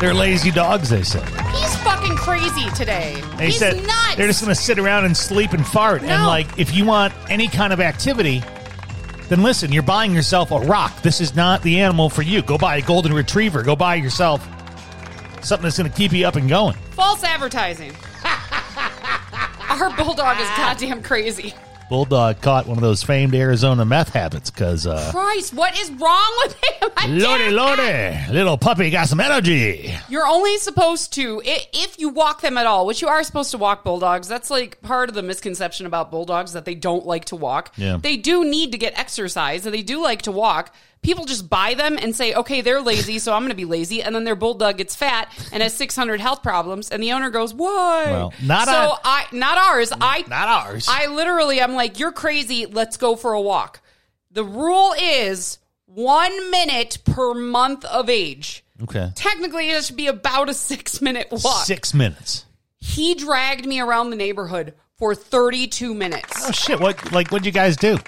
They're lazy dogs, they said. He's fucking crazy today. They He's said nuts. they're just going to sit around and sleep and fart. And No. like, if you want any kind of activity, then listen, you're buying yourself a rock. This is not the animal for you. Go buy a golden retriever. Go buy yourself something that's going to keep you up and going. False advertising. Our bulldog is ah. goddamn crazy. Bulldog caught one of those famed Arizona meth habits because, uh, Christ, what is wrong with him? Lordy, lordy, little puppy got some energy. You're only supposed to, if you walk them at all, which you are supposed to walk bulldogs. That's like part of the misconception about bulldogs that they don't like to walk. Yeah. They do need to get exercise and they do like to walk. People just buy them and say, okay, they're lazy, so I'm going to be lazy. And then their bulldog gets fat and has 600 health problems. And the owner goes, why? Well, not so I, not ours. I, Not ours. I literally, I'm like, you're crazy. Let's go for a walk. The rule is one minute per month of age. okay. Technically, it should be about a six minute walk. Six minutes. He dragged me around the neighborhood for 32 minutes. Oh, shit. What, like, what'd you guys do?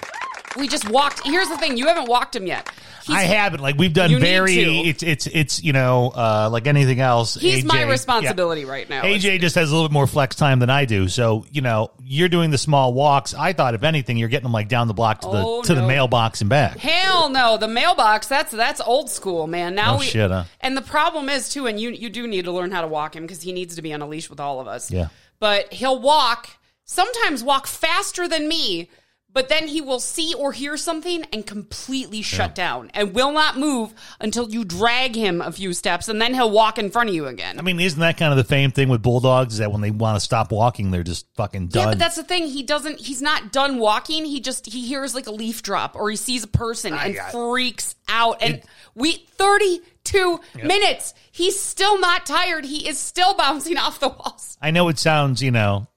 We just walked. Here's the thing you haven't walked him yet. He's, I haven't. Like we've done very. It's it's it's you know uh, like anything else. He's AJ my yeah. responsibility right now. AJ just has a little bit more flex time than I do. So you know you're doing the small walks. I thought if anything you're getting them like down the block to the Oh, to the mailbox and back. Hell no, the mailbox. That's that's old school, man. Now Oh, we shit, huh? and the problem is too, and you you do need to learn how to walk him because he needs to be on a leash with all of us. Yeah. but he'll walk sometimes walk faster than me. But then he will see or hear something and completely shut down and will not move until you drag him a few steps, and then he'll walk in front of you again. I mean, isn't that kind of the same thing with bulldogs? Is that when they want to stop walking, they're just fucking done. Yeah, but that's the thing. He doesn't. He's not done walking. He just he hears like a leaf drop or he sees a person and I- freaks out. And we thirty two minutes. He's still not tired. He is still bouncing off the walls. I know it sounds, you know,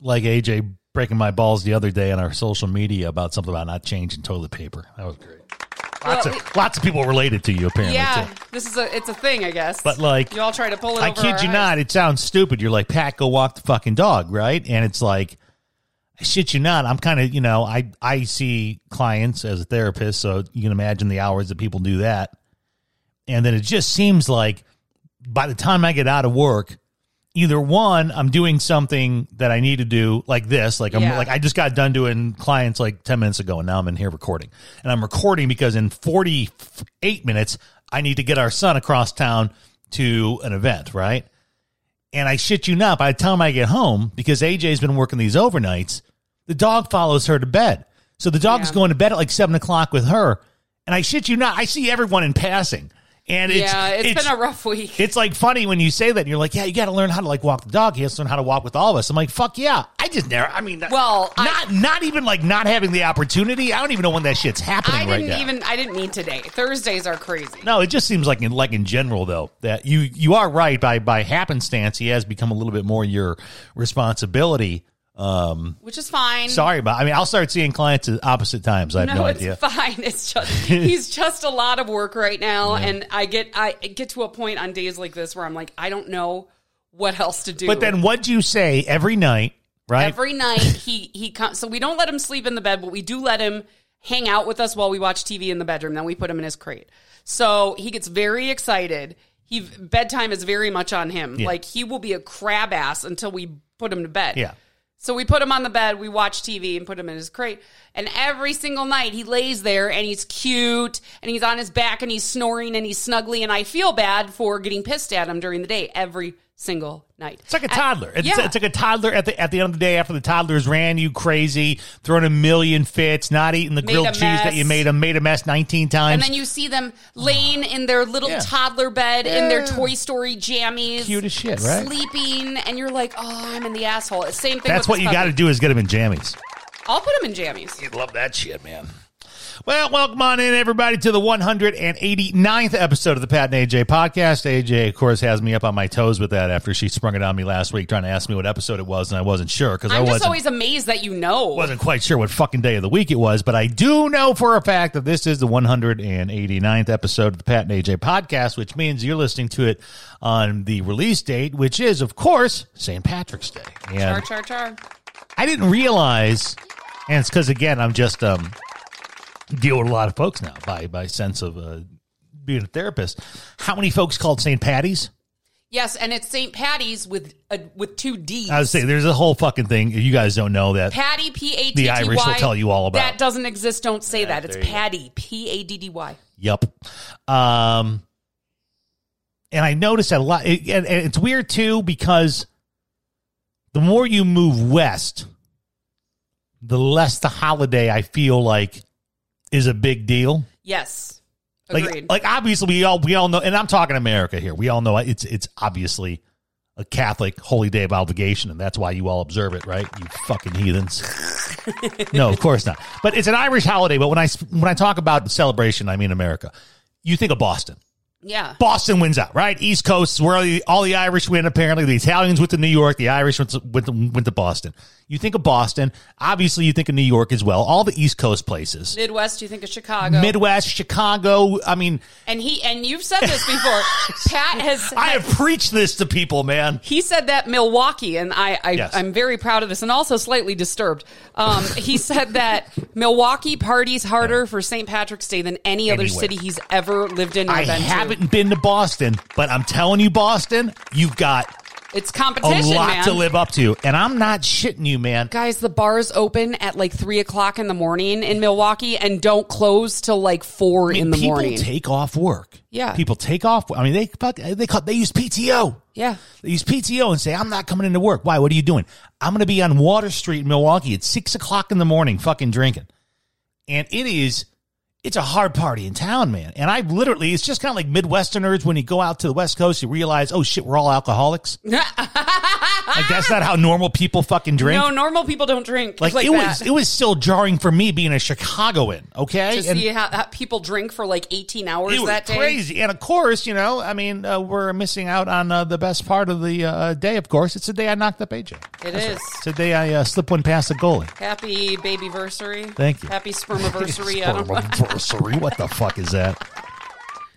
like AJ breaking my balls the other day on our social media about something about not changing toilet paper. That was great. Lots Well, of lots of people related to you apparently. Yeah, too. this is a it's a thing, I guess. But, like, you all try to pull it. I kid you eyes. not. It sounds stupid. You're like, Pat, go walk the fucking dog, right? And it's like, I shit you not. I'm kind of, you know, I I see clients as a therapist, so you can imagine the hours that people do that. And then it just seems like by the time I get out of work, either one, I'm doing something that I need to do, like this, like I'm Yeah. like I just got done doing clients like ten minutes ago, and now I'm in here recording, and I'm recording because in 48 minutes I need to get our son across town to an event, right? And I shit you not, by the time I get home, because AJ's been working these overnights, the dog follows her to bed. So the dog's Yeah. going to bed at like seven o'clock with her. And I shit you not, I see everyone in passing. And it's, yeah, it's been a rough week. it's like funny when you say that and you're like, yeah, you got to learn how to like walk the dog. He has to learn how to walk with all of us. I'm like, fuck yeah. I just never, I mean, Well, I- not, not even like not having the opportunity. I don't even know when that shit's happening I right didn't now. even. I didn't mean today. Thursdays are crazy. No, it just seems like in like in general though that you you are right by by happenstance he has become a little bit more your responsibility. Um, which is fine. sorry about. I mean, I'll start seeing clients at opposite times. I have no, it's idea. fine. It's just he's just a lot of work right now, and I get I get to a point on days like this where I'm like, I don't know what else to do. But then what do you say every night? Right? every night he he comes. So we don't let him sleep in the bed, but we do let him hang out with us while we watch TV in the bedroom. Then we put him in his crate. So he gets very excited. He bedtime is very much on him. Yeah. Like he will be a crab ass until we put him to bed. yeah. So we put him on the bed, we watch TV and put him in his crate. And every single night he lays there and he's cute and he's on his back and he's snoring and he's snuggly. And I feel bad for getting pissed at him during the day every single night. It's like a At- toddler. It's, yeah. it's like a toddler at the at the end of the day after the toddlers ran you crazy, throwing a million fits, not eating the Made grilled a cheese that you made them, made a mess nineteen times. and then you see them laying in their little Yeah. toddler bed in their Toy Story jammies. Cute as shit, right? Sleeping, and you're like, oh, I'm in the asshole. Same thing That's with what you got to do is get them in jammies. I'll put them in jammies. You'd love that shit, man. Well, welcome on in, everybody, to the 189th episode of the Pat and AJ podcast. AJ, of course, has me up on my toes with that after she sprung it on me last week, trying to ask me what episode it was, and I wasn't sure because I just wasn't, always amazed that you know. wasn't quite sure what fucking day of the week it was, but I do know for a fact that this is the 189th episode of the Pat and AJ podcast, which means you're listening to it on the release date, which is, of course, St. Patrick's Day. And Char, char, char. I didn't realize, and it's because again, I'm just um deal with a lot of folks now by by sense of uh, being a therapist. How many folks called St. Patty's? Yes, and it's St. Paddy's with uh, with two D's. I would say there's a whole fucking thing. You guys don't know that. Patty, P A T T Y. The Irish will tell you all about. That doesn't exist. Don't say that. It's there you go. Paddy, P A D D Y. Yep. Um, and I noticed that a lot. It, and, and it's weird too because the more you move west, the less the holiday I feel like is a big deal. Yes, Like, agreed. like obviously we all we all know, and I'm talking America here. We all know it's it's obviously a Catholic holy day of obligation, and that's why you all observe it, right? You fucking heathens. no, of course not. But it's an Irish holiday. But when I when I talk about celebration, I mean America. You think of Boston. Yeah. Boston wins out, right? East Coast where all the, all the Irish win. Apparently, the Italians went to New York, the Irish went to, went, to, went to Boston. You think of Boston, obviously, you think of New York as well. All the East Coast places, Midwest, you think of Chicago. Midwest, Chicago. I mean, and he and you've said this before. Pat has I have preached this to people, man. he said that Milwaukee, and I, I Yes. I'm very proud of this, and also slightly disturbed. Um, he said that Milwaukee parties harder for St. Patrick's Day than any other city he's ever lived in or I been to. Haven't been to Boston, but I'm telling you, Boston, you've got It's competition. a lot man. to live up to, and I'm not shitting you, man. Guys, the bars open at like three o'clock in the morning in Milwaukee and don't close till like four I mean, in the people morning. People take off work. Yeah. people take off. I mean, they they call, they use PTO. yeah. They use PTO and say, I'm not coming into work. Why? What are you doing? I'm going to be on Water Street in Milwaukee at six o'clock in the morning, fucking drinking. And it is, it's a hard party in town, man. And I literally, it's just kind of like Midwesterners when you go out to the West Coast, you realize, oh shit, we're all alcoholics. like that's not how normal people fucking drink. No, normal people don't drink like, like, it that. was, it was still jarring for me being a Chicagoan. Okay, to see how, how people drink for like 18 hours it was that day. crazy. And of course, you know, I mean, uh, we're missing out on uh, the best part of the uh, day. Of course, it's the day I knocked up AJ. It is. It's the day I uh, slip one past the goalie. Happy babyversary. Thank you. Happy spermiversary. I don't know. Spermiversary. What the fuck is that?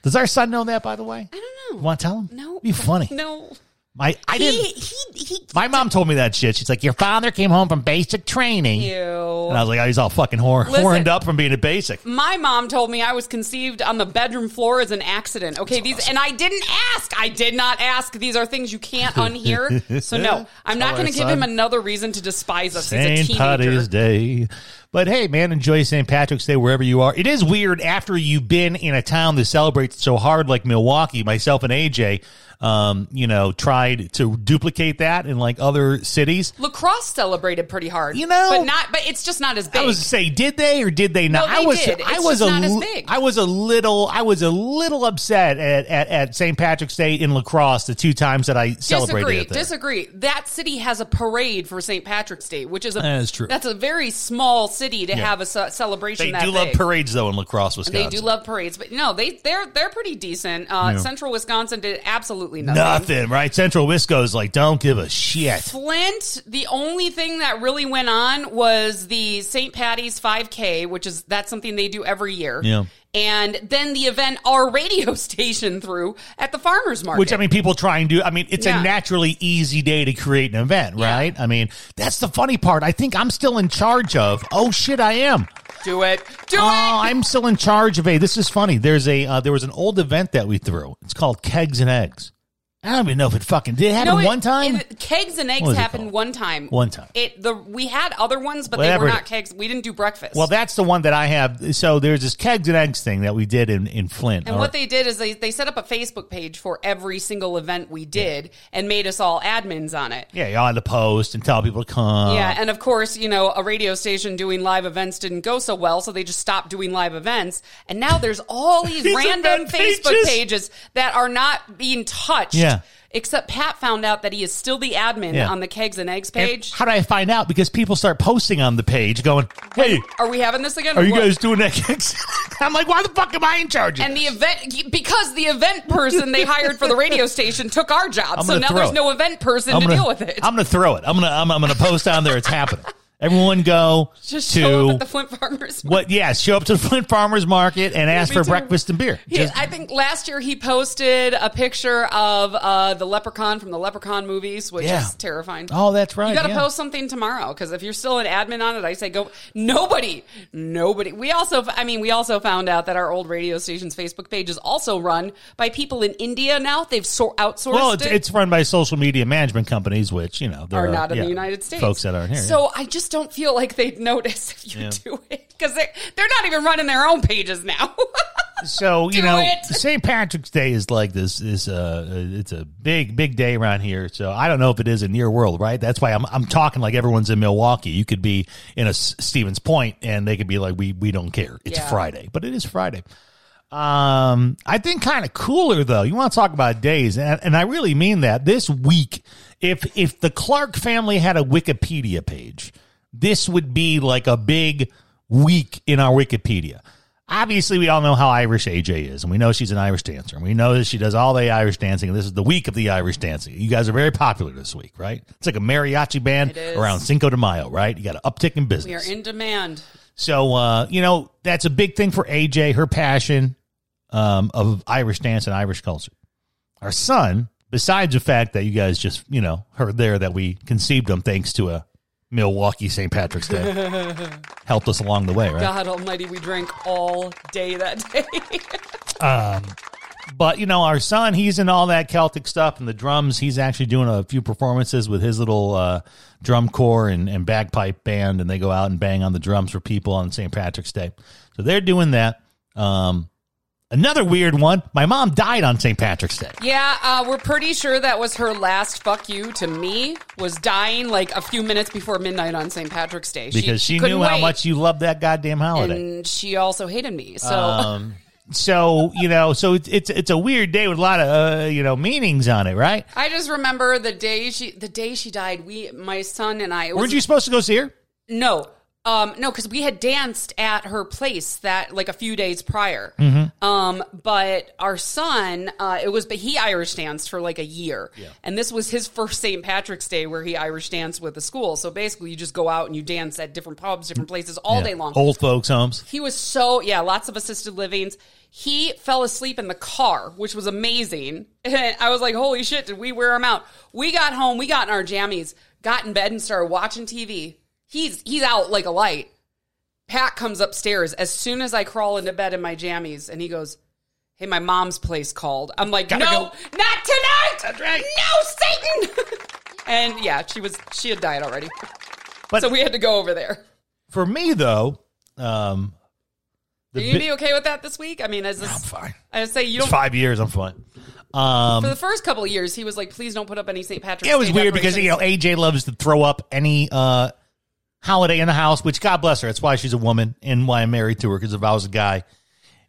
Does our son know that? By the way, I don't know. Want to tell him? No. be funny. No. My I He, didn't. he, he, My mom told me that shit. She's like, your father came home from basic training, Ew. and I was like, oh, he's all fucking whor- Listen. horned up from being a basic. My mom told me I was conceived on the bedroom floor as an accident. Okay, these and I didn't ask. I did not ask. These are things you can't unhear. So no, I'm not Tell going to give him son. another reason to despise us. He's a St. teenager. Patty's Day. But hey, man, enjoy St. Patrick's Day wherever you are. It is weird after you've been in a town that celebrates so hard like Milwaukee, myself and AJ, um, you know, tried to duplicate that in like other cities. La Crosse celebrated pretty hard, You know- but not. But it's just not as big. I was to say, did they or did they not? No, I was, did. I was just a, not as big. I was a little, I was a little upset at, at, at St. Patrick's Day in La Crosse the two times that I celebrated disagree. it there. Disagree. That city has a parade for St. Patrick's Day, which is a That is true. That's a very small city to have a ce- celebration. They that do love parades though in La Crosse, Wisconsin. They do love parades, but no, they they're they're pretty decent. Uh, Central Wisconsin did absolutely nothing. nothing, right? Central Wisco's like, don't give a shit. Flint, the only thing that really went on was the St. Patty's 5K, which is that's something they do every year. Yeah. And then the event our radio station threw at the farmers market. Which I mean, people try and do. I mean, it's Yeah. a naturally easy day to create an event, Yeah. right? I mean, that's the funny part. I think I'm still in charge of. Oh shit, I am. do it, do Oh, it. I'm still in charge of a. This is funny. There's a uh, there was an old event that we threw. It's called Kegs and Eggs. I don't even know if it fucking did it happen No, it- one time. it- kegs and eggs What was it happened one time. One time. It the we had other ones, but Whatever they were not kegs. We didn't do breakfast. well, that's the one that I have. So there's this Kegs and Eggs thing that we did in in Flint. And Or- what they did is they, they set up a Facebook page for every single event we did and made us all admins on it. yeah, y'all had to post and tell people to come. Yeah, and of course, you know, a radio station doing live events didn't go so well, so they just stopped doing live events. And now there's all these These random Facebook pages. pages. that are not being touched. Yeah. Except Pat found out that he is still the admin Yeah. on the Kegs and Eggs page. How did I find out? Because people start posting on the page going, hey, Are we having this again? are you what? guys doing that? I'm like, why the fuck am I in charge? of And the event, because the event person they hired for the radio station took our job, I'm so gonna now throw there's it. no event person I'm to gonna, deal with it. I'm gonna throw it. I'm gonna I'm, I'm gonna post down there. It's happening. Everyone go Just to show up at the Flint Farmers. what? Yeah, show up to the Flint Farmers Market and ask for breakfast and beer. He- Just- I think last year he posted a picture of uh, the leprechaun from the Leprechaun movies, which Yeah. is terrifying. oh, that's right. You got to yeah. post something tomorrow because if you're still an admin on it, I say go. Nobody, nobody. We also, I mean, we also found out that our old radio station's Facebook page is also run by people in India now. They've so- outsourced Well, it's, it. it's run by social media management companies, which you know there are not in yeah, the United States. Folks that aren't here. So I just don't feel like they'd notice if you Yeah. do it because they they're not even running their own pages now. so you know. St. Patrick's Day is like this is uh it's a big big day around here. So I don't know if it is in your world, right? That's why I'm I'm talking like everyone's in Milwaukee. You could be in a S- Stevens Point and they could be like we we don't care. It's Yeah. Friday, but it is Friday. Um, I think kind of cooler though. You want to talk about days, and, and I really mean that. This week, if if the Clark family had a Wikipedia page, this would be like a big week in our Wikipedia. Obviously, we all know how Irish AJ is, and we know she's an Irish dancer, and we know that she does all the Irish dancing. And this is the week of the Irish dancing. You guys are very popular this week, right? It's like a mariachi band around Cinco de Mayo, right? You got an uptick in business. we are in demand. So uh, you know that's a big thing for AJ. Her passion um, of Irish dance and Irish culture. Our son, besides the fact that you guys just you know heard there that we conceived him thanks to a Milwaukee St. Patrick's Day, helped us along the way, right? God Almighty, we drank all day that day. But you know, our son, he's in all that Celtic stuff and the drums. He's actually doing a few performances with his little uh, drum corps and, and bagpipe band, and they go out and bang on the drums for people on St. Patrick's Day. So they're doing that. Um, another weird one. My mom died on St. Patrick's Day. yeah, uh, we're pretty sure that was her last fuck you to me. Was dying like a few minutes before midnight on St. Patrick's Day Because she, couldn't knew how wait. much you loved that goddamn holiday. and she also hated me. So um, so you know, so it's it's it's a weird day with a lot of uh, you know meanings on it, right? I just remember the day she the day she died. We, my son and I. was- Weren't you supposed to go see her? No. Um, no, because we had danced at her place that like a few days prior. Mm-hmm. Um, but our son, uh, it was, but he Irish danced for like a year, and this was his first St. Patrick's Day where he Irish danced with the school. So basically, you just go out and you dance at different pubs, different places all Yeah. day long. Old folks' homes. He was so yeah, lots of assisted livings. He fell asleep in the car, which was amazing. And I was like, "Holy shit, did we wear him out?" We got home, we got in our jammies, got in bed and started watching TV. He's he's out like a light. Pat comes upstairs as soon as I crawl into bed in my jammies, and he goes, "Hey, my mom's place called." I'm like, Gotta "No, go." not tonight! That's right. No, Satan!" and yeah, she was she had died already, But so we had to go over there. for me though, um, Are you bi- be okay with that this week? I mean, as this, I'm fine. I say you It's don't. five years. I'm fine. Um, For the first couple of years, he was like, "Please don't put up any St. Patrick's." it was Day weird because you know. AJ loves to throw up any uh holiday in the house, which God bless her. That's why she's a woman and why I'm married to her. Because if I was a guy,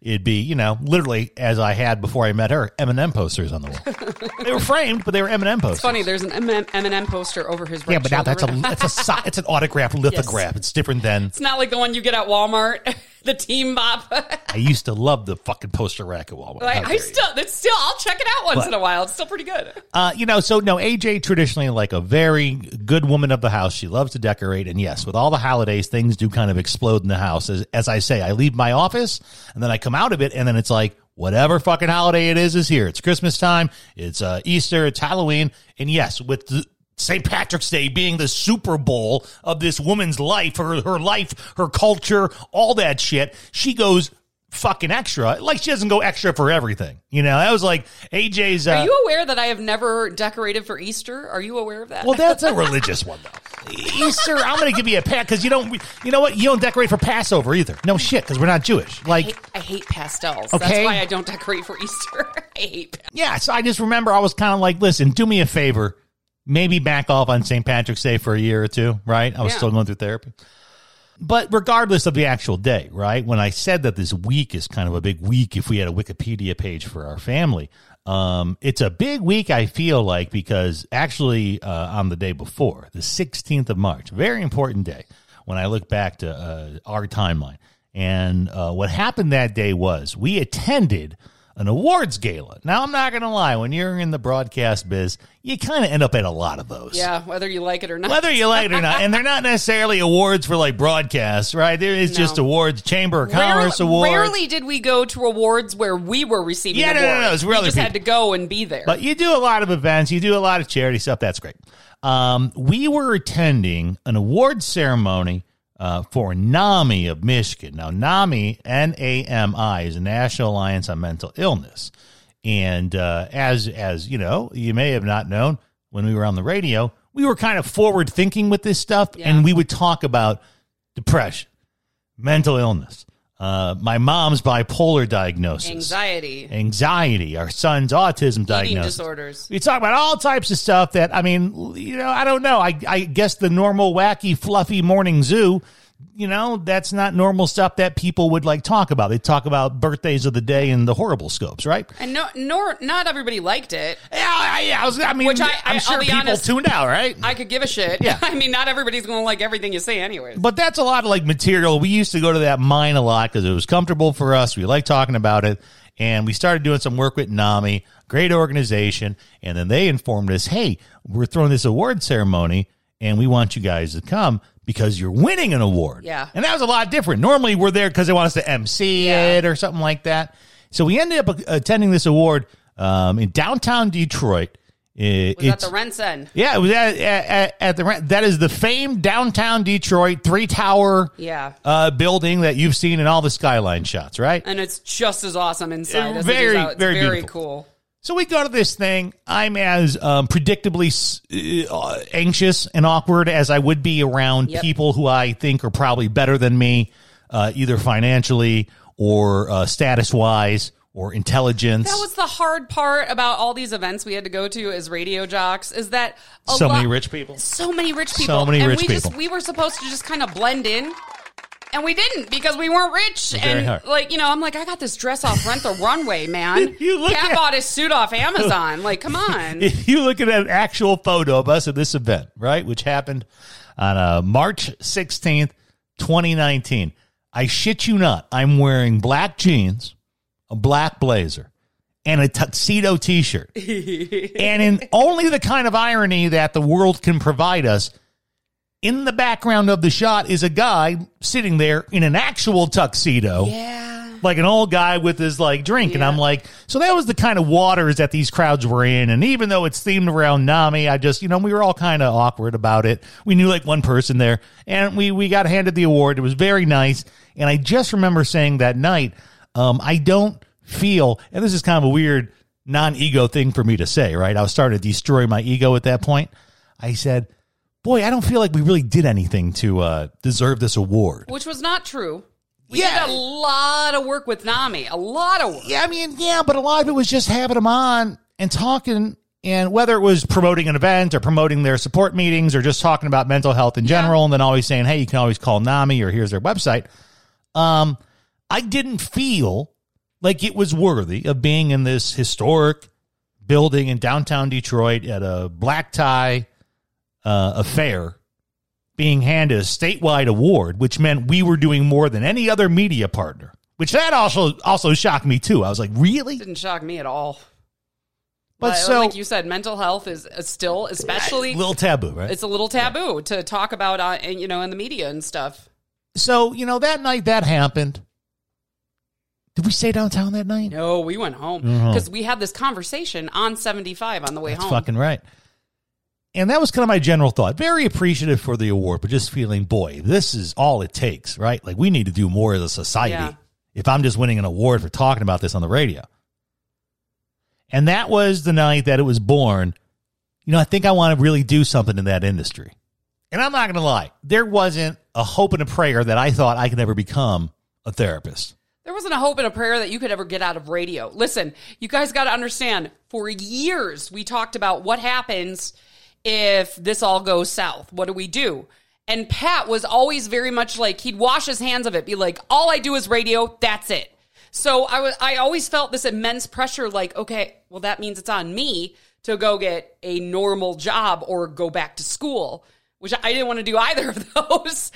it'd be you know literally as I had before I met her, Eminem posters on the wall. they were framed, but they were Eminem posters. It's funny. There's an Eminem poster over his right Yeah, but now that's a that's a it's an autograph lithograph. It's different than It's not like the one you get at Walmart, the Team Bop. I used to love the fucking poster rack at Walmart. How I, dare I you. still, it's still, I'll check it out once But- in a while. It's still pretty good. Uh, you know, so no, AJ traditionally like a very good woman of the house. She loves to decorate, and yes, with all the holidays, things do kind of explode in the house. As, as I say, I leave my office, and then I come out of it, and then it's like whatever fucking holiday it is is here. It's Christmas time, it's uh, Easter, it's Halloween, and yes, with the, St. Patrick's Day being the Super Bowl of this woman's life, her her life, her culture, all that shit, she goes fucking extra. Like she doesn't go extra for everything. You know, that was like AJ's. Uh, Are you aware that I have never decorated for Easter? Are you aware of that? well, that's a religious one, though. Easter, I'm going to give you a pat because you don't. You know what? You don't decorate for Passover either. No shit, because we're not Jewish. I Like, hate, I hate pastels. That's Okay. why I don't decorate for Easter. I hate. yeah. So I just remember I was kind of like, listen, do me a favor, maybe back off on St. Patrick's Day for a year or two. Right? I was Yeah. still going through therapy. But regardless of the actual day, right? When I said that this week is kind of a big week if we had a Wikipedia page for our family, um, it's a big week, I feel like, because actually uh, on the day before, the 16th of March, very important day, when I look back to uh, our timeline. And uh, what happened that day was we attended an awards gala. Now, I'm not going to lie, when you're in the broadcast biz, you kind of end up at a lot of those. Yeah, whether you like it or not. Whether you like it or not. And they're not necessarily awards for like broadcasts, right? There is just awards, Chamber of Commerce Rarely, awards. rarely did we go to awards where we were receiving Yeah, no, awards. no, no, it's for we other just had to go and be there. But you do a lot of events, you do a lot of charity stuff. That's great. Um, we were attending an awards ceremony uh, for NAMI of Michigan. Now, NAMI, N A M I, is a National Alliance on Mental Illness. And uh, as as you know, you may have not known when we were on the radio, we were kind of forward thinking with this stuff, Yeah. and we would talk about depression, mental illness, uh, my mom's bipolar diagnosis, Anxiety, anxiety, our son's autism eating diagnosis. disorders. We talk about all types of stuff that I mean, you know, I don't know. I I guess the normal wacky fluffy morning zoo, you know, that's not normal stuff that people would like talk about. They talk about birthdays of the day and the horrible scopes, right? And no, nor not everybody liked it. Yeah, I, yeah. I was. I mean, Which I- I'm I- sure people honest- tuned out, right? I could give a shit. Yeah. I mean, not everybody's going to like everything you say, anyways. But that's a lot of like material. We used to go to that mine a lot because it was comfortable for us. We liked talking about it. And we started doing some work with NAMI, great organization. And then they informed us, hey, we're throwing this award ceremony and we want you guys to come because you're winning an award. Yeah. And that was a lot different. Normally we're there because they want us to MC Yeah. it or something like that. So we ended up attending this award um, in downtown Detroit. It- was at the RenCen. yeah, it was at, at, at the rent. That is the famed downtown Detroit three tower Yeah. uh, building that you've seen in all the skyline shots, right? And it's just as awesome inside as very, it is out. It's very very, beautiful. cool. So we go to this thing. I'm as um, predictably uh, anxious and awkward as I would be around Yep. people who I think are probably better than me, uh, either financially or uh, status wise or intelligence. That was the hard part about all these events we had to go to as radio jocks is that a so many rich people. so many rich people. so many and rich we people. Just, we were supposed to just kind of blend in. And we didn't because we weren't rich. Very and hard. like, you know, I'm like, I got this dress off Rent the Runway, man. You look Cat at- bought his suit off Amazon. Like, come on. if you look at an actual photo of us at this event, right, which happened on uh, March 16th, 2019, I shit you not, I'm wearing black jeans, a black blazer, and a tuxedo t shirt. and in only the kind of irony that the world can provide us, in the background of the shot is a guy sitting there in an actual tuxedo. Yeah. like an old guy with his like drink. And i'm like so that was the kind of waters that these crowds were in. And even though it's themed around nami i just you know we were all kind of awkward about it. We knew like one person there. And we we got handed the award. It was very nice. And i just remember saying that night um i don't feel and this is kind of a weird non-ego thing for me to say right? I was starting to destroy my ego at that point. I said boy i don't feel like we really did anything to uh deserve this award Which was not true. We Yeah. did a lot of work with Nami. A lot of work. Yeah, I mean, yeah, but a lot of it was just having them on and talking, and whether it was promoting an event or promoting their support meetings or just talking about mental health in general, and then always saying, "Hey, you can always call NAMI or here's their website." Um, I didn't feel like it was worthy of being in this historic building in downtown Detroit at a black tie uh, affair being handed a statewide award, which meant we were doing more than any other media partner. Which that also also shocked me too. I was like, really? Didn't shock me at all. But But so like you said, mental health is still, especially, a little taboo, right? it's a little taboo to talk about, uh, and, you know, in the media and stuff. so you know that night that happened. Did we stay downtown that night? No, we went home because we had this conversation on 75 on the way That's home. fucking right. And that was kind of my general thought. Very appreciative for the award, but just feeling, boy, this is all it takes, right? Like we need to do more as a society. Yeah. If I'm just winning an award for talking about this on the radio. And that was the night that it was born. You know, I think I want to really do something in that industry. And I'm not going to lie, there wasn't a hope and a prayer that I thought I could ever become a therapist. There wasn't a hope and a prayer that you could ever get out of radio. Listen, you guys got to understand, for years we talked about what happens if this all goes south. What do we do? And Pat was always very much like he'd wash his hands of it, be like, "All I do is radio. That's it." So I was I always felt this immense pressure like, okay, well that means it's on me to go get a normal job or go back to school, which I didn't want to do either of those.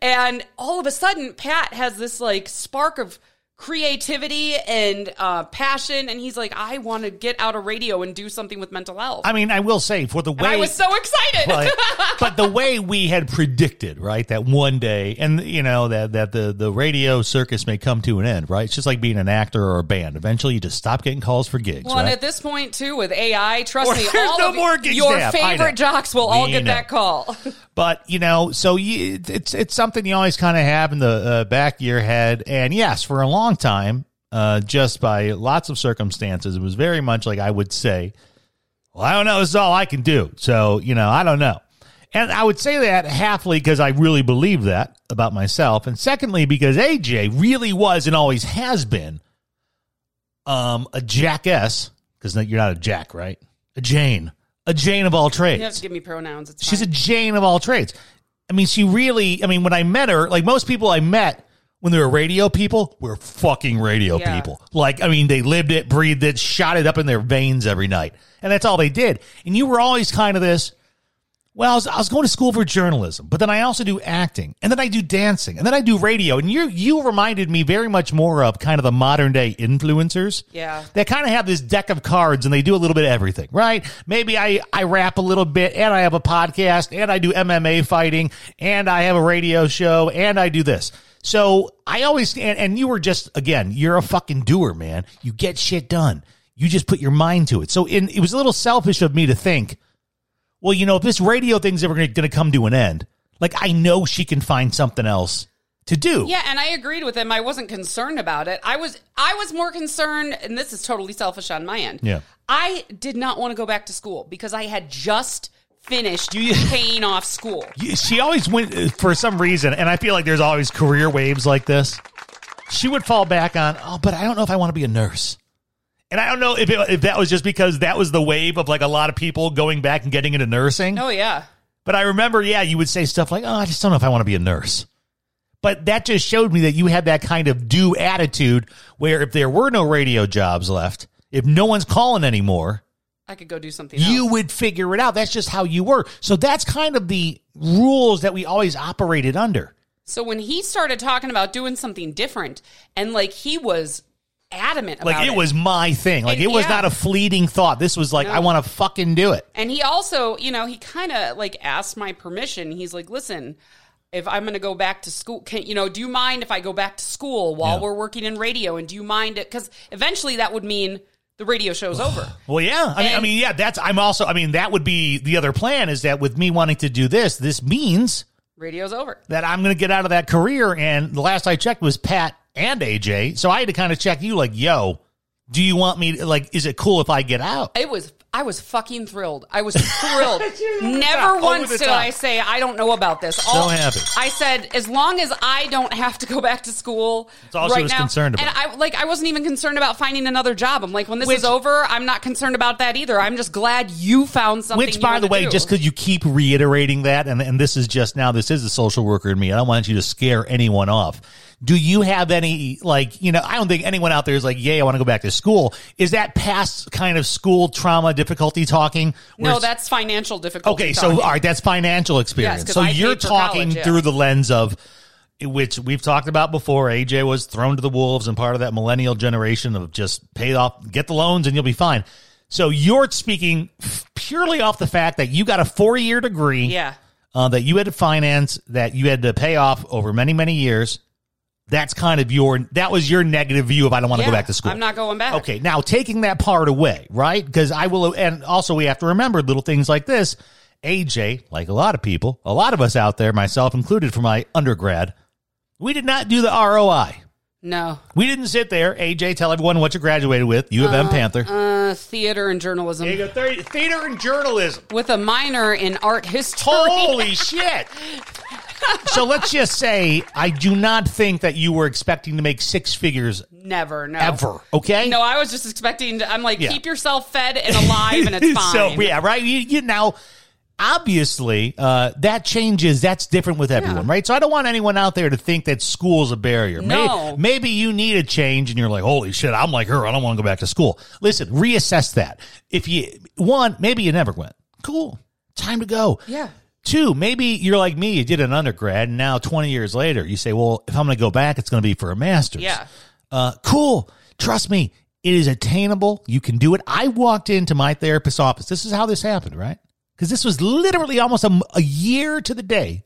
And all of a sudden Pat has this like spark of creativity and uh, passion and he's like I want to get out of radio and do something with mental health. I mean, I will say for the and way I was so excited. but, but the way we had predicted, right, that one day, and you know that that the the radio circus may come to an end, right? It's just like being an actor or a band. Eventually, you just stop getting calls for gigs, well, and at this point too, with AI, trust Or me, all no of more gigs your to have. I know. favorite jocks will all get know. that call. But you know, so you, it's it's something you always kind of have in the uh, back of your head. And yes, for a long time, uh, just by lots of circumstances, it was very much like I would say, "Well, I don't know. This is all I can do." So you know, I don't know. And I would say that halfly because I really believe that about myself, and secondly because AJ really was and always has been um, a jackass. Because you're not a jack, right? A Jane, a Jane of all trades. You have to give me pronouns. It's She's a. Jane of all trades. I mean, she really, I mean, when I met her, like most people I met when they were radio people, were fucking radio Yeah. people. Like, I mean, they lived it, breathed it, shot it up in their veins every night. And that's all they did. And you were always kind of this, well, I was, I was going to school for journalism, but then I also do acting, and then I do dancing, and then I do radio. And you you reminded me very much more of kind of the modern day influencers. Yeah. They kind of have this deck of cards and they do a little bit of everything, right? Maybe I, I rap a little bit and I have a podcast and I do MMA fighting and I have a radio show and I do this. So I always, and, and you were just, again, you're a fucking doer, man. You get shit done. You just put your mind to it. So in, it was a little selfish of me to think, well, you know, if this radio thing's ever going to come to an end, like I know she can find something else to do. Yeah, and I agreed with him. I wasn't concerned about it. I was I was more concerned, and this is totally selfish on my end. Yeah. I did not want to go back to school because I had just finished You- paying off school. You- she always went uh, for some reason, and I feel like there's always career waves like this. She would fall back on, oh, but I don't know if I want to be a nurse. And I don't know if it, if that was just because that was the wave of like a lot of people going back and getting into nursing. Oh yeah. But I remember, yeah, you would say stuff like, oh, I just don't know if I want to be a nurse. But that just showed me that you had that kind of do attitude where if there were no radio jobs left, if no one's calling anymore, I could go do something you would figure it out. That's just how you were. So that's kind of the rules that we always operated under. So when he started talking about doing something different and like he was adamant about Like it was my thing. Like And- it was yeah. not a fleeting thought. This was like No. I want to fucking do it. And he also, you know, he kind of like asked my permission. He's like, "Listen, if I'm going to go back to school, can you know, do you mind if I go back to school while Yeah. we're working in radio? And do you mind it? Because eventually that would mean the radio show's over. Well, yeah. I mean, I mean, yeah. That's. I'm also. I mean, that would be the other plan. Is that with me wanting to do this, this means Radio's over. that I'm going to get out of that career. And the last I checked was Pat and AJ. So I had to kind of check you, like, yo, do you want me? To, like, is it cool if I get out? It was. I was fucking thrilled. I was thrilled. Over Never the once did top. I say I don't know about this. So happy. I said as long as I don't have to go back to school. That's all she right was now, concerned about. And I like I wasn't even concerned about finding another job. I'm like when this Which- is over, I'm not concerned about that either. I'm just glad you found something. Which, you by the way, do. just because you keep reiterating that, and, and this is just now, this is the social worker in me. I don't want you to scare anyone off. Do you have any, like, you know, I don't think anyone out there is like, yay, I want to go back to school. Is that past kind of school trauma difficulty talking? No, that's financial difficulty. Okay, so all right, that's financial experience. 'cause so I you're talking college, yeah. through the lens of which we've talked about before. AJ was thrown to the wolves and part of that millennial generation of just pay off, get the loans, and you'll be fine. So you're speaking purely off the fact that you got a four year degree, yeah. uh, that you had to finance, that you had to pay off over many many years. That's kind of your that was your negative view of I don't want to go back to school. I'm not going back. Okay, now taking that part away, right? Because I will, and also we have to remember little things like this. AJ, like a lot of people, a lot of us out there, myself included, for my undergrad, we did not do the ROI. No. We didn't sit there. AJ, tell everyone what you graduated with. UWM Panther. Uh, theater and journalism There you go. Theater and journalism. with a minor in art history. Holy shit. So let's just say I do not think that you were expecting to make six figures Never, no. ever. Okay? No, I was just expecting to, I'm like, Yeah. keep yourself fed and alive and it's fine. so yeah, right. You, you now, obviously uh, that changes. That's different with everyone, right? So I don't want anyone out there to think that school's a barrier. May- No. maybe you need a change and you're like, holy shit, I'm like her. I don't want to go back to school. Listen, reassess that. If you, one, maybe you never went. Cool. Time to go. Yeah. Two, maybe you're like me, you did an undergrad, and now 20 years later, you say, well, if I'm going to go back, it's going to be for a master's. Yeah. Uh, cool. Trust me, it is attainable. You can do it. I walked into my therapist's office. This is how this happened, right? Because this was literally almost a, a year to the day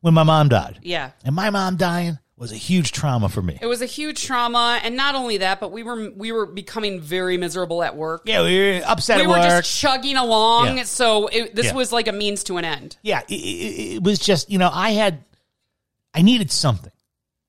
when my mom died. Yeah. And my mom dying was a huge trauma for me. It was a huge trauma, and not only that, but we were we were becoming very miserable at work. Yeah, we were upset we were just chugging along, Yeah. so it, this Yeah. was like a means to an end. yeah, it, it, it was just, you know, I had, I needed something.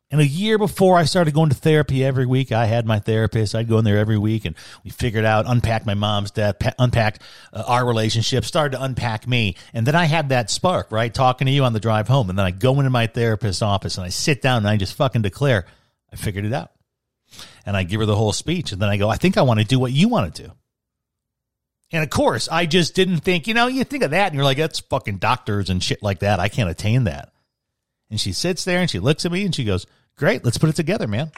And a year before I started going to therapy every week, I had my therapist. I'd go in there every week and we figured out, unpacked my mom's death, pa- unpacked uh, our relationship, started to unpack me. And then I had that spark, right? Talking to you on the drive home. And then I go into my therapist's office and I sit down and I just fucking declare, I figured it out. And I give her the whole speech. And then I go, I think I want to do what you want to do. And of course, I just didn't think, you know, you think of that and you're like, that's fucking doctors and shit like that. I can't attain that. And she sits there and she looks at me and she goes, Great, let's put it together, man.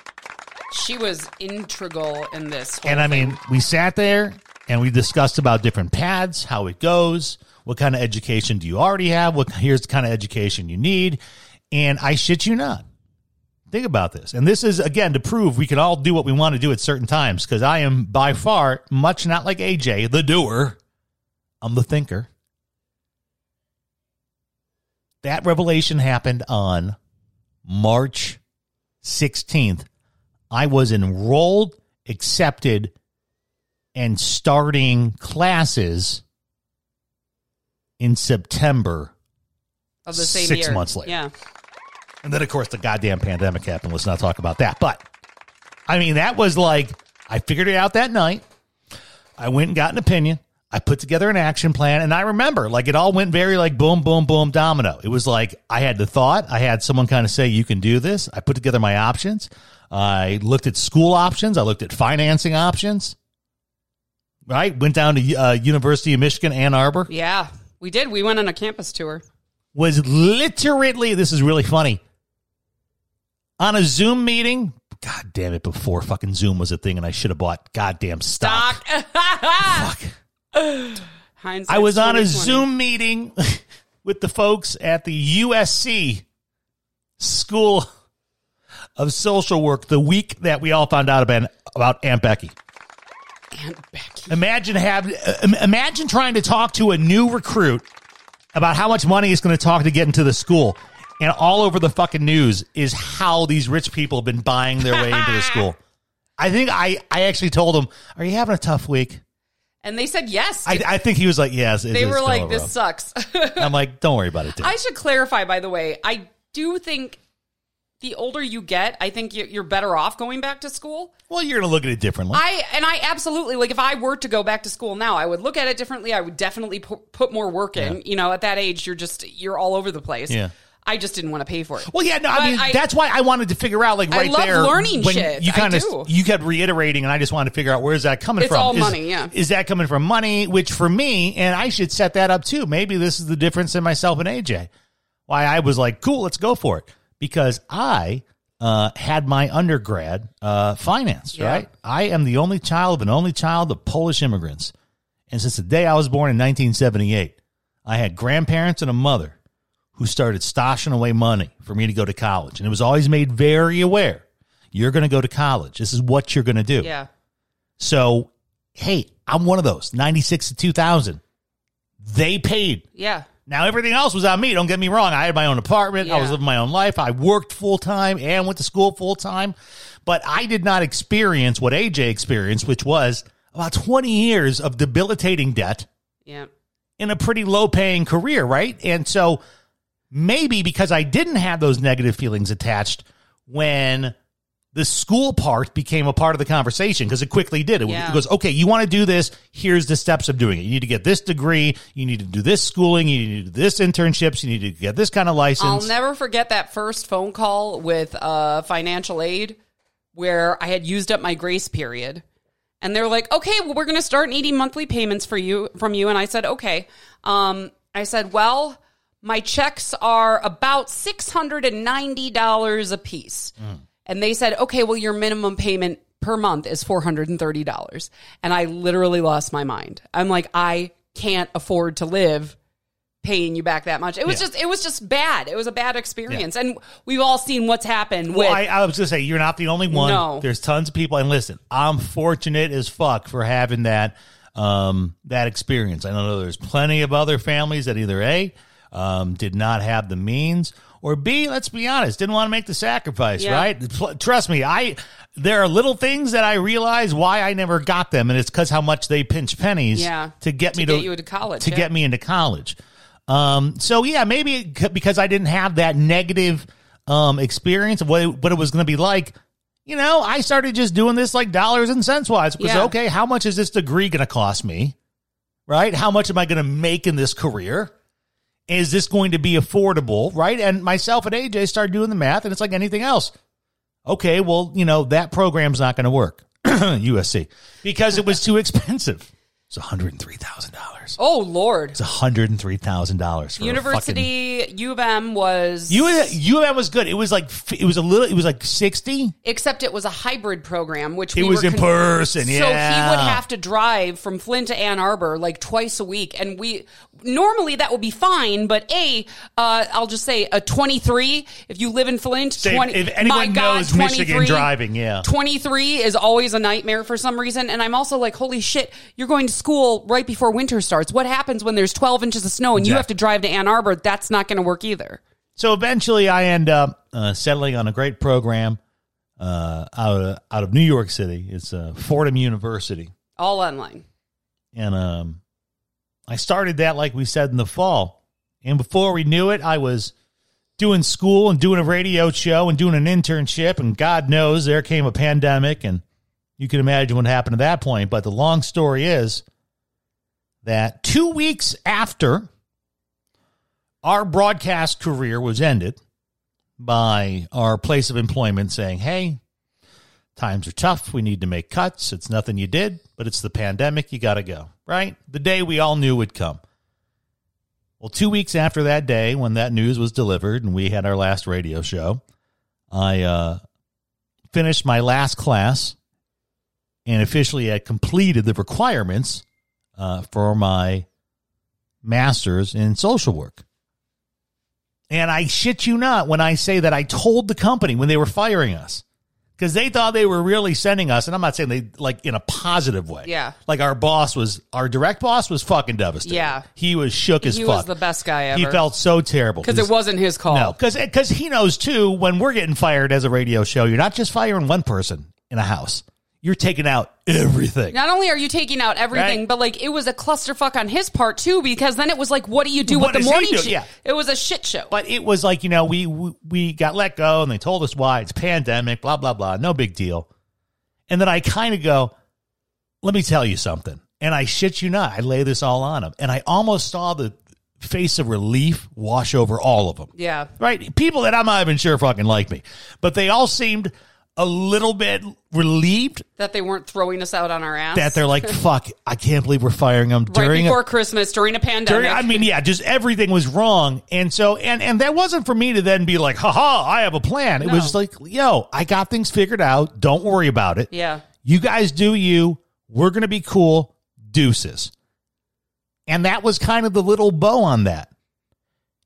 She was integral in this. Whole And I thing. mean, we sat there and we discussed about different paths, how it goes, what kind of education do you already have, what here's the kind of education you need. And I shit you not. Think about this. And this is again to prove we can all do what we want to do at certain times because I am by far much not like AJ, the doer. I'm the thinker. That revelation happened on March 16th. I was enrolled, accepted, and starting classes in September. of the same six year. months later. Yeah. And then, of course, the goddamn pandemic happened. Let's not talk about that. But, I mean, that was like, I figured it out that night. I went and got an opinion. I put together an action plan. And I remember, like, it all went very, like, boom, boom, boom, domino. It was like, I had the thought. I had someone kind of say, you can do this. I put together my options. I looked at school options. I looked at financing options. Right? Went down to uh, University of Michigan, Ann Arbor. Yeah. We did. We went on a campus tour. was literally this is really funny on a zoom meeting god damn it before fucking zoom was a thing and i should have bought goddamn stock, Doc. Fuck. I was on a zoom meeting with the folks at the usc school of social work the week that we all found out about, about aunt becky Aunt Becky. Imagine have imagine trying to talk to a new recruit about how much money he's going to talk to get into the school, and all over the fucking news is how these rich people have been buying their way into the school. I think I I actually told him, "Are you having a tough week?" And they said yes. I, I think he was like, "Yes." it they were like, rough." this sucks. I'm like, "Don't worry about it." Dude. I should clarify, by the way, I do think the older you get, I think you- you're better off going back to school. well, you're going to look at it differently. I and I absolutely like if I were to go back to school now, I would look at it differently. I would definitely pu- put more work in. You know, at that age, you're just you're all over the place. Yeah. I just didn't want to pay for it. Well, yeah, no, I mean I- that's why I wanted to figure out like I right love there learning when shit. You I kind of you kept reiterating, and I just wanted to figure out where's that coming It's from. all Is- money, yeah. Is that coming from money? Which for me, and I should set that up too. Maybe this is the difference in myself and AJ. Why I was like, cool, let's go for it because I uh, had my undergrad uh, financed. Yeah. Right, I am the only child of an only child of Polish immigrants, and since the day I was born in 1978, I had grandparents and a mother who started stashing away money for me to go to college. And it was always made very aware you're going to go to college. This is what you're going to do. Yeah. So, hey, I'm one of those 96 to 2000. They paid. Yeah. Now, everything else was on me. Don't get me wrong. I had my own apartment. I was living my own life. I worked full time and went to school full time. But I did not experience what AJ experienced, which was about 20 years of debilitating debt Yeah. in a pretty low paying career, right? And so maybe because I didn't have those negative feelings attached when the school part became a part of the conversation because it quickly did. It, Yeah. it goes, okay, you want to do this. Here's the steps of doing it. You need to get this degree. You need to do this schooling. You need to do this internships. You need to get this kind of license. I'll never forget that first phone call with uh, financial aid where I had used up my grace period. And they're like, okay, well, we're going to start needing monthly payments for you from you. And I said, okay. Um, I said, well, my checks are about $690 a piece. And they said, okay, well, your minimum payment per month is $430. And I literally lost my mind. I'm like, I can't afford to live paying you back that much. It was Yeah. just, it was just bad. It was a bad experience. And we've all seen what's happened Well, with, I, I was gonna say you're not the only one. No. There's tons of people, and listen, I'm fortunate as fuck for having that um, that experience. I know there's plenty of other families that either a um, did not have the means, or b, let's be honest, didn't want to make the sacrifice. Yeah. Right? Trust me, I there are little things that I realize why I never got them, and it's because how much they pinch pennies Yeah. to get me To to get you into college, to yeah. get me into college. Um, so yeah, maybe because I didn't have that negative um, experience of what it, what it was going to be like. You know, I started just doing this like dollars and cents wise. Because okay, how much is this degree going to cost me? Right? How much am I going to make in this career? is this going to be affordable, right? And myself and AJ started doing the math, and it's like anything else. Okay, well, you know, that program's not going to work, USC, because it was too expensive. It's $103,000 dollars. oh Lord. It's hundred and three thousand dollars University U of M was U U of M was good. It was like it was a little. It was like sixty. except it was a hybrid program, which It we was were in person, Yeah, So he would have to drive from Flint to Ann Arbor like twice a week, and we normally that would be fine. But a, uh, I'll just say a twenty three. If you live in Flint, Say, 20, if anyone my God, knows Michigan driving, yeah. twenty three is always a nightmare for some reason. And I'm also like, holy shit, you're going to school right before winter starts. What happens when there's twelve inches of snow and you have to drive to Ann Arbor? That's not going to work either. So eventually, I end up uh, settling on a great program uh, out of, out of New York City. It's uh, Fordham University, All online. and um, I started that like we said in the fall. And before we knew it, I was doing school and doing a radio show and doing an internship. And God knows there came a pandemic, and you can imagine what happened at that point. But the long story is that two weeks after our broadcast career was ended by our place of employment saying, hey, times are tough. We need to make cuts. It's nothing you did, but it's the pandemic. You got to go, right? The day we all knew would come. Well, two weeks after that day, when that news was delivered and we had our last radio show, I uh, finished my last class and officially had completed the requirements uh, for my master's in social work. And I shit you not when I say that I told the company when they were firing us because they thought they were really sending us, and I'm not saying they like in a positive way. Yeah. Like our boss was, our direct boss was fucking devastated. Yeah. He was shook as He fuck. was the best guy ever. He felt so terrible. because it wasn't his call. No, because he knows too. When we're getting fired as a radio show, you're not just firing one person in a house. You're taking out everything. Not only are you taking out everything, Right. but like it was a clusterfuck on his part too, because then it was like, what do you do What with the morning show? Yeah. It was a shit show. But it was like you know we we- we got let go and they told us why it's pandemic, blah blah blah, no big deal. And then I kind of go, let me tell you something, and I shit you not, I lay this all on him, and I almost saw the face of relief wash over all of them. yeah. right? People that I'm not even sure fucking like me, but they all seemed a little bit relieved That they weren't throwing us out on our ass. that they're like, "Fuck, I can't believe we're firing them right during before a." Christmas during a pandemic. During, I mean, yeah, just everything was wrong, and so and and that wasn't for me to then be like, "Haha, I have a plan." It No. was like, "Yo, I got things figured out. Don't worry about it. yeah. You guys do you. We're gonna be cool. Deuces." And that was kind of the little bow on that.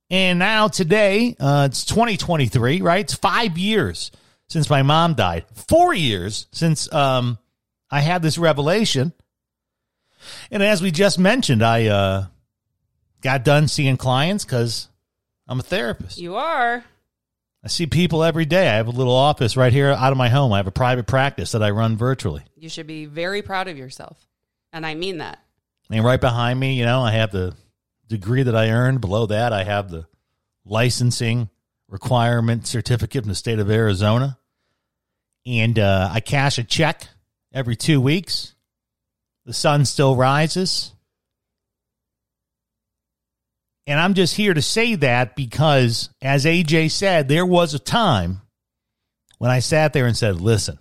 And now today, uh, it's 2023, right? It's five years since my mom died. Four years since um, I had this revelation. And as we just mentioned, I uh, got done seeing clients because I'm a therapist. You are. I see people every day. I have a little office right here out of my home. I have a private practice that I run virtually. You should be very proud of yourself. And I mean that. And right behind me, you know, I have the degree that I earned. Below that, I have the licensing requirement certificate from the state of Arizona. And uh, I cash a check every two weeks. The sun still rises. And I'm just here to say that because, as AJ said, there was a time when I sat there and said, listen,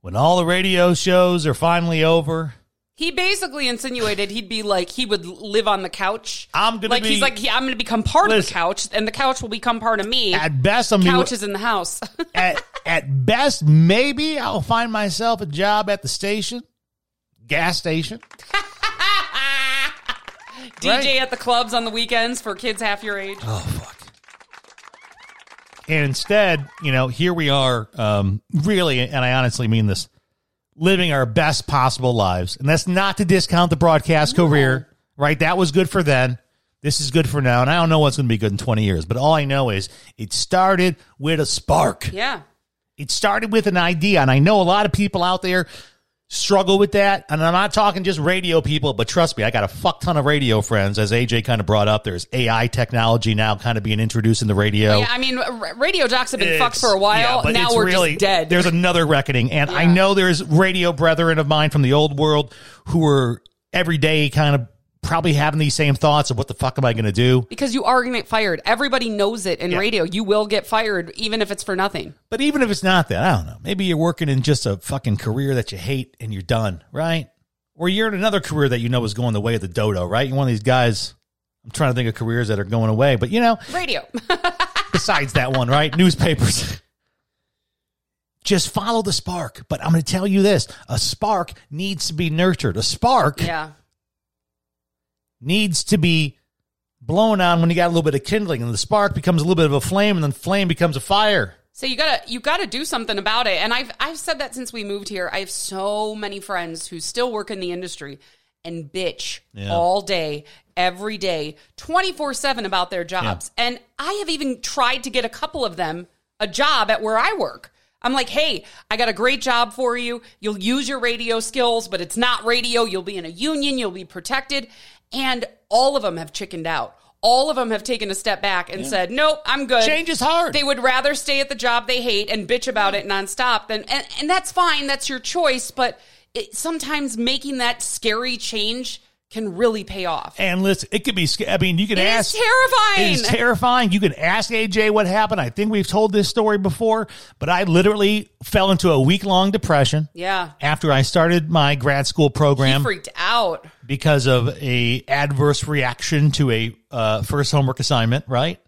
when all the radio shows are finally over, He basically insinuated he'd be like he would live on the couch. I'm gonna like be- he's like he, I'm going to become part of the couch, and the couch will become part of me. At best, I'm couch is in the house. at, at best, maybe I'll find myself a job at the station, gas station. DJ Right. at the clubs on the weekends for kids half your age. Oh fuck. And instead, you know, here we are, um, really, and I honestly mean this, living our best possible lives. And that's not to discount the broadcast career, right? That was good for then. This is good for now. And I don't know what's going to be good in 20 years, but all I know is it started with a spark. Yeah. It started with an idea, and I know a lot of people out there struggle with that. And I'm not talking just radio people, but trust me, I got a fuck ton of radio friends. As AJ kind of brought up, there's AI technology now kind of being introduced in the radio. Yeah, I mean, radio jocks have been fucked for a while. yeah, now we're really, just dead. There's another reckoning, and I know there's radio brethren of mine from the old world who are every day kind of probably having these same thoughts of what the fuck am I going to do? because you are going to get fired. Everybody knows it in Yeah. radio. You will get fired, even if it's for nothing. But even if it's not that, I don't know. Maybe you're working in just a fucking career that you hate and you're done, right? Or you're in another career that you know is going the way of the dodo, right? You're one of these guys. I'm trying to think of careers that are going away, but you know, Radio. besides that one, right? Newspapers. Just follow the spark. But I'm going to tell you this a spark needs to be nurtured. A spark yeah. Needs to be blown on when you got a little bit of kindling, and the spark becomes a little bit of a flame, and then flame becomes a fire. So you gotta you gotta do something about it. And I've I've said that since we moved here. I have so many friends who still work in the industry and bitch Yeah. all day, every day, twenty four seven about their jobs. And I have even tried to get a couple of them a job at where I work. I'm like, hey, I got a great job for you. You'll use your radio skills, but it's not radio. You'll be in a union. You'll be protected. And all of them have chickened out. All of them have taken a step back and said, nope, I'm good. Change is hard. They would rather stay at the job they hate and bitch about it nonstop than, and, and that's fine. That's your choice. But it, sometimes making that scary change can really pay off. And listen, it could be. I mean, you can It ask. terrifying. It is terrifying. You can ask AJ what happened. I think we've told this story before, but I literally fell into a week long depression yeah. after I started my grad school He program freaked out. Because of a adverse reaction to a uh, first homework assignment. Right?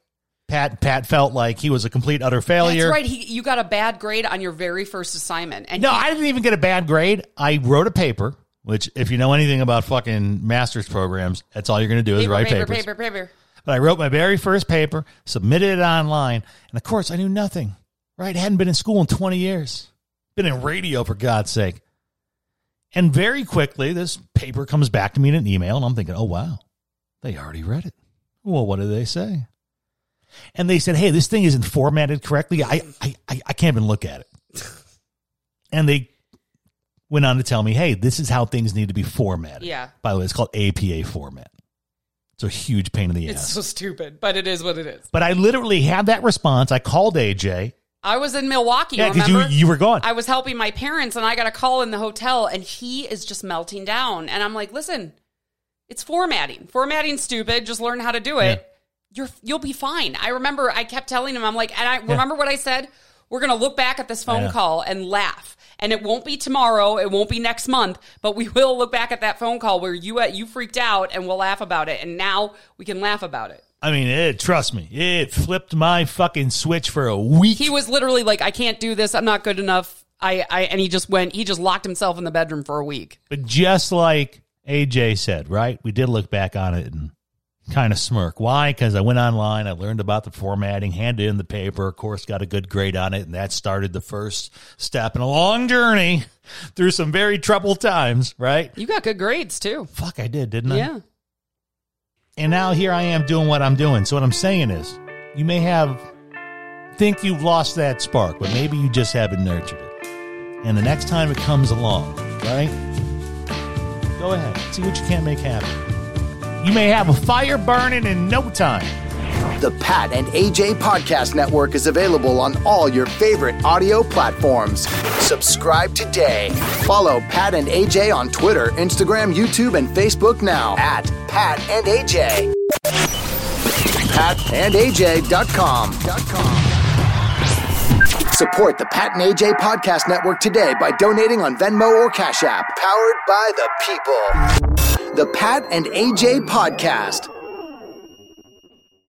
Pat Pat felt like he was a complete utter failure. That's right. He, you got a bad grade on your very first assignment. And No, he- I didn't even get a bad grade. I wrote a paper, which, if you know anything about fucking master's programs, that's all you're going to do is paper, write paper, papers. paper, paper. But I wrote my very first paper, submitted it online, and of course I knew nothing. Right? I hadn't been in school in 20 years. Been in radio for God's sake. And very quickly, this paper comes back to me in an email, and I'm thinking, oh wow, they already read it. Well, what did they say? And they said, hey, this thing isn't formatted correctly. I I I, I can't even look at it. And they went on to tell me, hey, this is how things need to be formatted. Yeah. By the way, it's called APA format. It's a huge pain in the It's ass. It's so stupid, but it is what it is. But I literally had that response. I called AJ. I was in Milwaukee. Yeah, because you you were gone. I was helping my parents and I got a call in the hotel and he is just melting down. And I'm like, listen, it's formatting. Formatting's stupid. Just learn how to do it. You're you'll be fine. I remember I kept telling him, I'm like, and I remember what I said? We're gonna look back at this phone Yeah. call and laugh. And it won't be tomorrow, it won't be next month, but we will look back at that phone call where you uh, you freaked out and we'll laugh about it. And now we can laugh about it. I mean, it, trust me, it flipped my fucking switch for a week. He was literally like, I can't do this. I'm not good enough. I, I and he just went. He just locked himself in the bedroom for a week. but just like AJ said, right? We did look back on it and kind of smirk. Why? Because I went online, I learned about the formatting, handed in the paper, of course, got a good grade on it, and that started the first step in a long journey through some very troubled times, right? You got good grades too. Fuck, I did, didn't I? Yeah. And now here I am doing what I'm doing. So what I'm saying is, you may have think you've lost that spark, but maybe you just haven't nurtured it. And the next time it comes along, right? Go ahead, see what you can't make happen. You may have a fire burning in no time. The Pat and AJ Podcast Network is available on all your favorite audio platforms. Subscribe today. Follow Pat and AJ on Twitter, Instagram, YouTube, and Facebook now at Pat and AJ. PatandAJ.com. Support the Pat and AJ Podcast Network today by donating on Venmo or Cash App. Powered by the people. The Pat and AJ Podcast.